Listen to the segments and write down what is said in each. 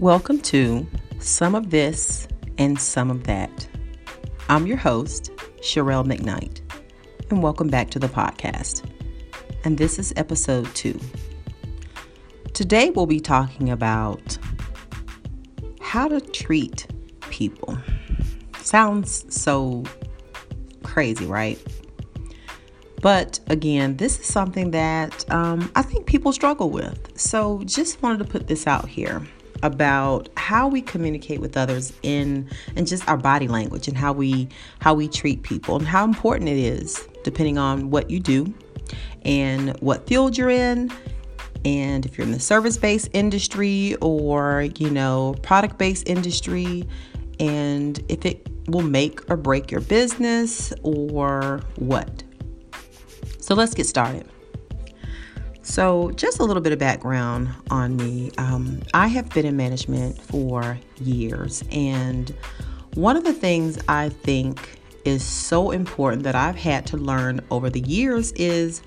Welcome to Some of This and Some of That. I'm your host, Sherelle McKnight, and welcome back to the podcast. And this is episode two. Today we'll be talking about how to treat people. Sounds so crazy, right? But again, this is something that um, I think people struggle with. So just wanted to put this out here about how we communicate with others in and just our body language and how we how we treat people and how important it is depending on what you do and what field you're in and if you're in the service-based industry or you know product-based industry and if it will make or break your business or what so let's get started. So, just a little bit of background on me. Um, I have been in management for years, and one of the things I think is so important that I've had to learn over the years is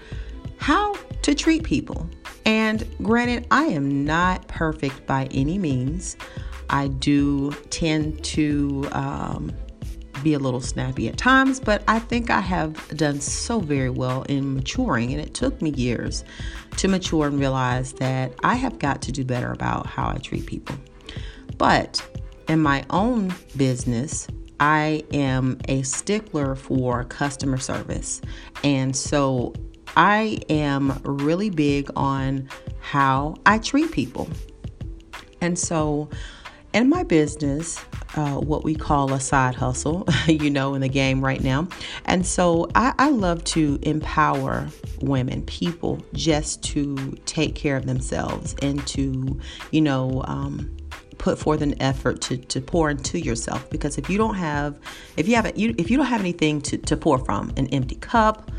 how to treat people. And granted, I am not perfect by any means. I do tend to um, be a little snappy at times, but I think I have done so very well in maturing. And it took me years to mature and realize that I have got to do better about how I treat people. But in my own business, I am a stickler for customer service. And so I am really big on how I treat people. And so in my business, uh, what we call a side hustle, you know, in the game right now. And so I, I love to empower women, people, just to take care of themselves and to, you know, um, put forth an effort to, to pour into yourself. Because if you don't have if you haven't you if you don't have anything to, to pour from an empty cup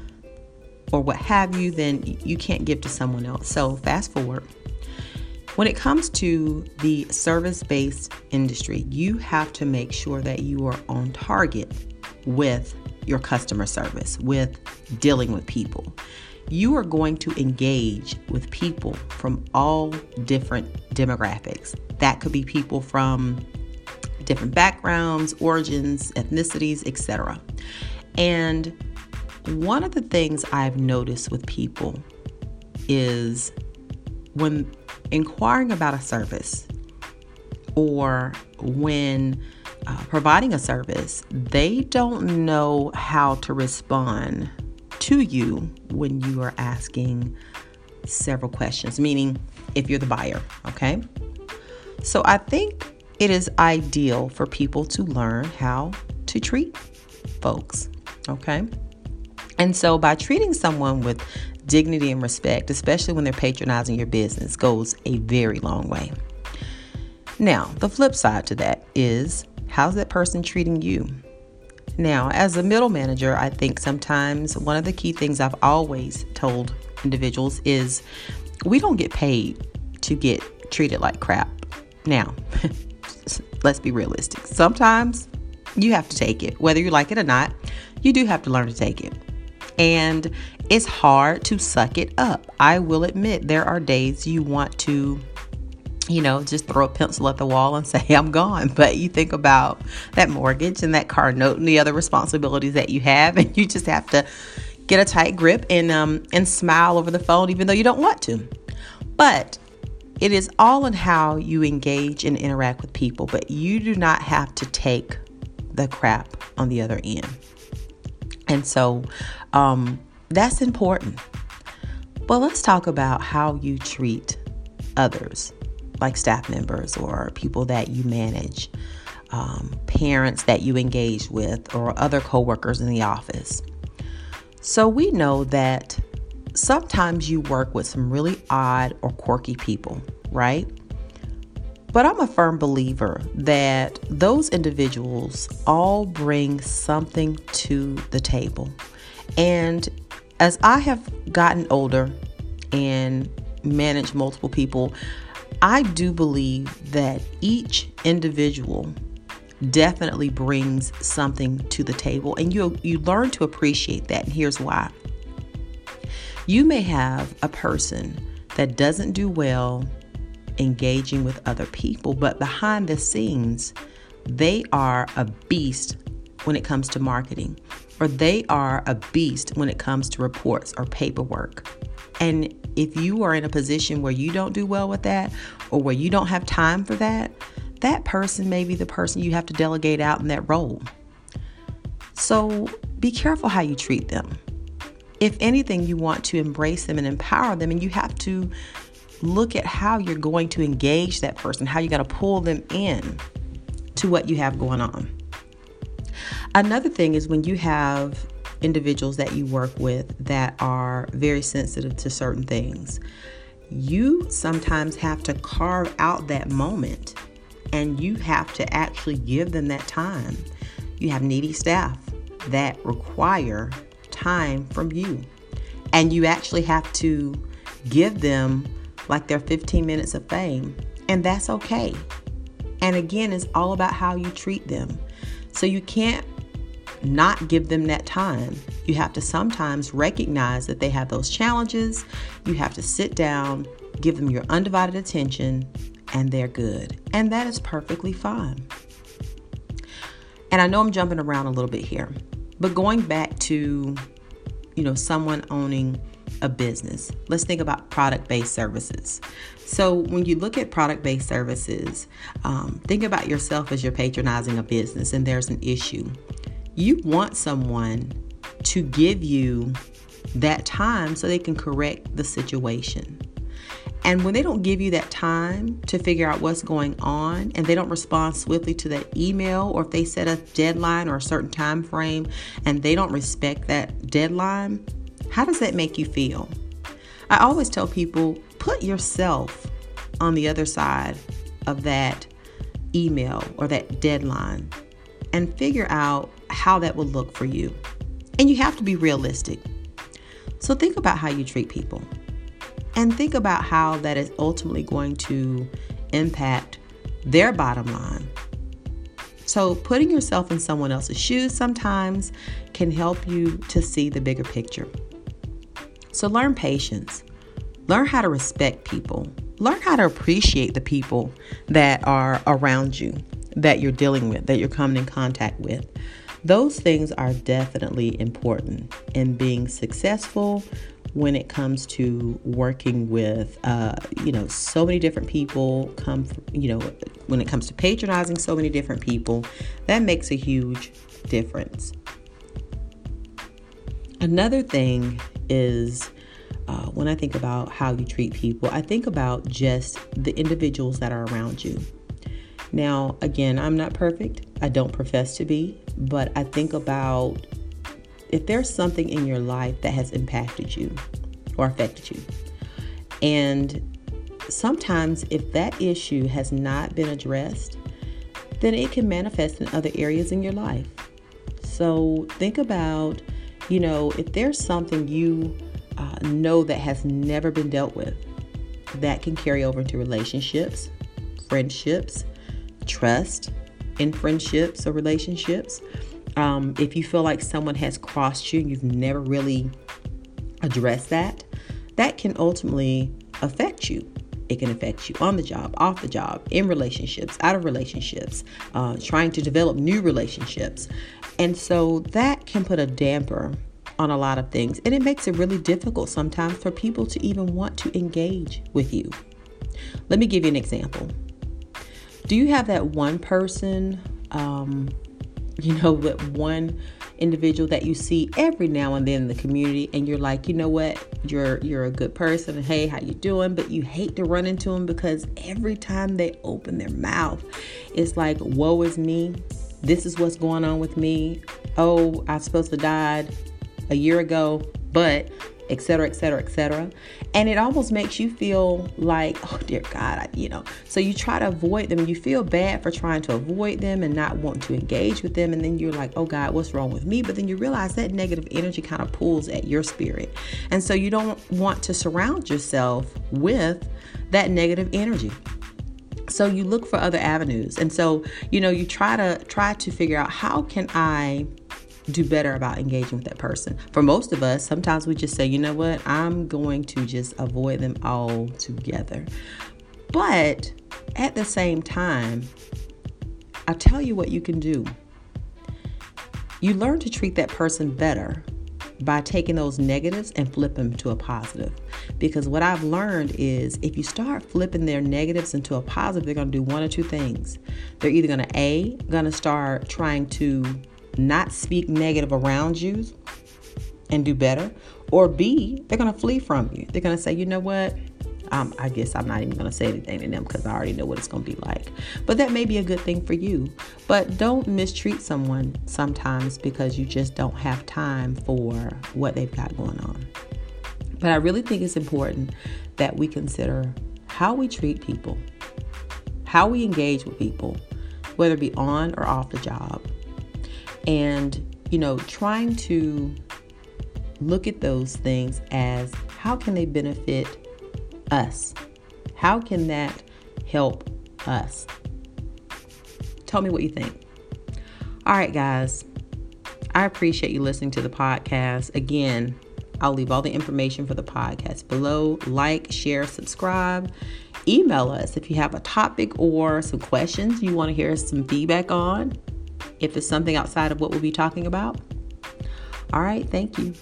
or what have you then you can't give to someone else. So fast forward when it comes to the service based industry, you have to make sure that you are on target with your customer service, with dealing with people. You are going to engage with people from all different demographics. That could be people from different backgrounds, origins, ethnicities, etc. And one of the things I've noticed with people is when inquiring about a service or when uh, providing a service, they don't know how to respond to you when you are asking several questions, meaning if you're the buyer, okay? So I think it is ideal for people to learn how to treat folks, okay? And so by treating someone with dignity and respect, especially when they're patronizing your business, goes a very long way. Now, the flip side to that is how's that person treating you? Now, as a middle manager, I think sometimes one of the key things I've always told individuals is we don't get paid to get treated like crap. Now, let's be realistic. Sometimes you have to take it, whether you like it or not, you do have to learn to take it. And it's hard to suck it up. I will admit there are days you want to you know, just throw a pencil at the wall and say, I'm gone. But you think about that mortgage and that car note and the other responsibilities that you have, and you just have to get a tight grip and um and smile over the phone even though you don't want to. But it is all in how you engage and interact with people, but you do not have to take the crap on the other end. And so um that's important. But let's talk about how you treat others, like staff members or people that you manage, um, parents that you engage with, or other coworkers in the office. So we know that sometimes you work with some really odd or quirky people, right? But I'm a firm believer that those individuals all bring something to the table. And as I have gotten older and managed multiple people, I do believe that each individual definitely brings something to the table and you you learn to appreciate that and here's why. You may have a person that doesn't do well engaging with other people, but behind the scenes, they are a beast when it comes to marketing, or they are a beast when it comes to reports or paperwork. And if you are in a position where you don't do well with that, or where you don't have time for that, that person may be the person you have to delegate out in that role. So be careful how you treat them. If anything, you want to embrace them and empower them, and you have to look at how you're going to engage that person, how you got to pull them in to what you have going on. Another thing is when you have individuals that you work with that are very sensitive to certain things, you sometimes have to carve out that moment and you have to actually give them that time. You have needy staff that require time from you, and you actually have to give them like their 15 minutes of fame, and that's okay. And again, it's all about how you treat them. So you can't not give them that time. You have to sometimes recognize that they have those challenges. You have to sit down, give them your undivided attention, and they're good. And that is perfectly fine. And I know I'm jumping around a little bit here, but going back to, you know, someone owning a business, let's think about product based services. So, when you look at product based services, um, think about yourself as you're patronizing a business and there's an issue. You want someone to give you that time so they can correct the situation. And when they don't give you that time to figure out what's going on and they don't respond swiftly to that email or if they set a deadline or a certain time frame and they don't respect that deadline, how does that make you feel? I always tell people put yourself on the other side of that email or that deadline and figure out how that will look for you. And you have to be realistic. So think about how you treat people and think about how that is ultimately going to impact their bottom line. So, putting yourself in someone else's shoes sometimes can help you to see the bigger picture. So, learn patience, learn how to respect people, learn how to appreciate the people that are around you, that you're dealing with, that you're coming in contact with. Those things are definitely important in being successful when it comes to working with, uh, you know, so many different people. Come, you know, when it comes to patronizing so many different people, that makes a huge difference. Another thing is uh, when I think about how you treat people, I think about just the individuals that are around you. Now, again, I'm not perfect. I don't profess to be, but I think about if there's something in your life that has impacted you or affected you, and sometimes if that issue has not been addressed, then it can manifest in other areas in your life. So think about, you know, if there's something you uh, know that has never been dealt with, that can carry over into relationships, friendships, trust in friendships or relationships. Um, if you feel like someone has crossed you and you've never really addressed that, that can ultimately affect you. It can affect you on the job, off the job, in relationships, out of relationships, uh, trying to develop new relationships. And so that can put a damper on a lot of things. And it makes it really difficult sometimes for people to even want to engage with you. Let me give you an example. Do you have that one person, um, you know, that one individual that you see every now and then in the community and you're like, you know what, you're you're a good person hey, how you doing? But you hate to run into them because every time they open their mouth, it's like, woe is me. This is what's going on with me. Oh, I'm supposed to died a year ago, but etc etc etc and it almost makes you feel like oh dear god I, you know. So you try to avoid them. You feel bad for trying to avoid them and not want to engage with them. And then you're like oh god what's wrong with me? But then you realize that negative energy kind of pulls at your spirit. And so you don't want to surround yourself with that negative energy. So you look for other avenues. And so you know you try to try to figure out how can i do better about engaging with that person. For most of us, sometimes we just say, you know what, I'm going to just avoid them all together. But at the same time, I'll tell you what you can do. You learn to treat that person better by taking those negatives and flip them to a positive. Because what I've learned is if you start flipping their negatives into a positive, they're going to do one or two things. They're either going to A, going to start trying to not speak negative around you and do better, or B, they're going to flee from you. They're going to say, you know what? Um, I guess I'm not even going to say anything to them because I already know what it's going to be like. But that may be a good thing for you. But don't mistreat someone sometimes because you just don't have time for what they've got going on. But I really think it's important that we consider how we treat people, how we engage with people, whether it be on or off the job. And, you know, trying to look at those things as how can they benefit us? How can that help us? Tell me what you think. All right, guys. I appreciate you listening to the podcast. Again, I'll leave all the information for the podcast below. Like, share, subscribe. Email us if you have a topic or some questions you want to hear some feedback on. If it's something outside of what we'll be talking about. All right, thank you.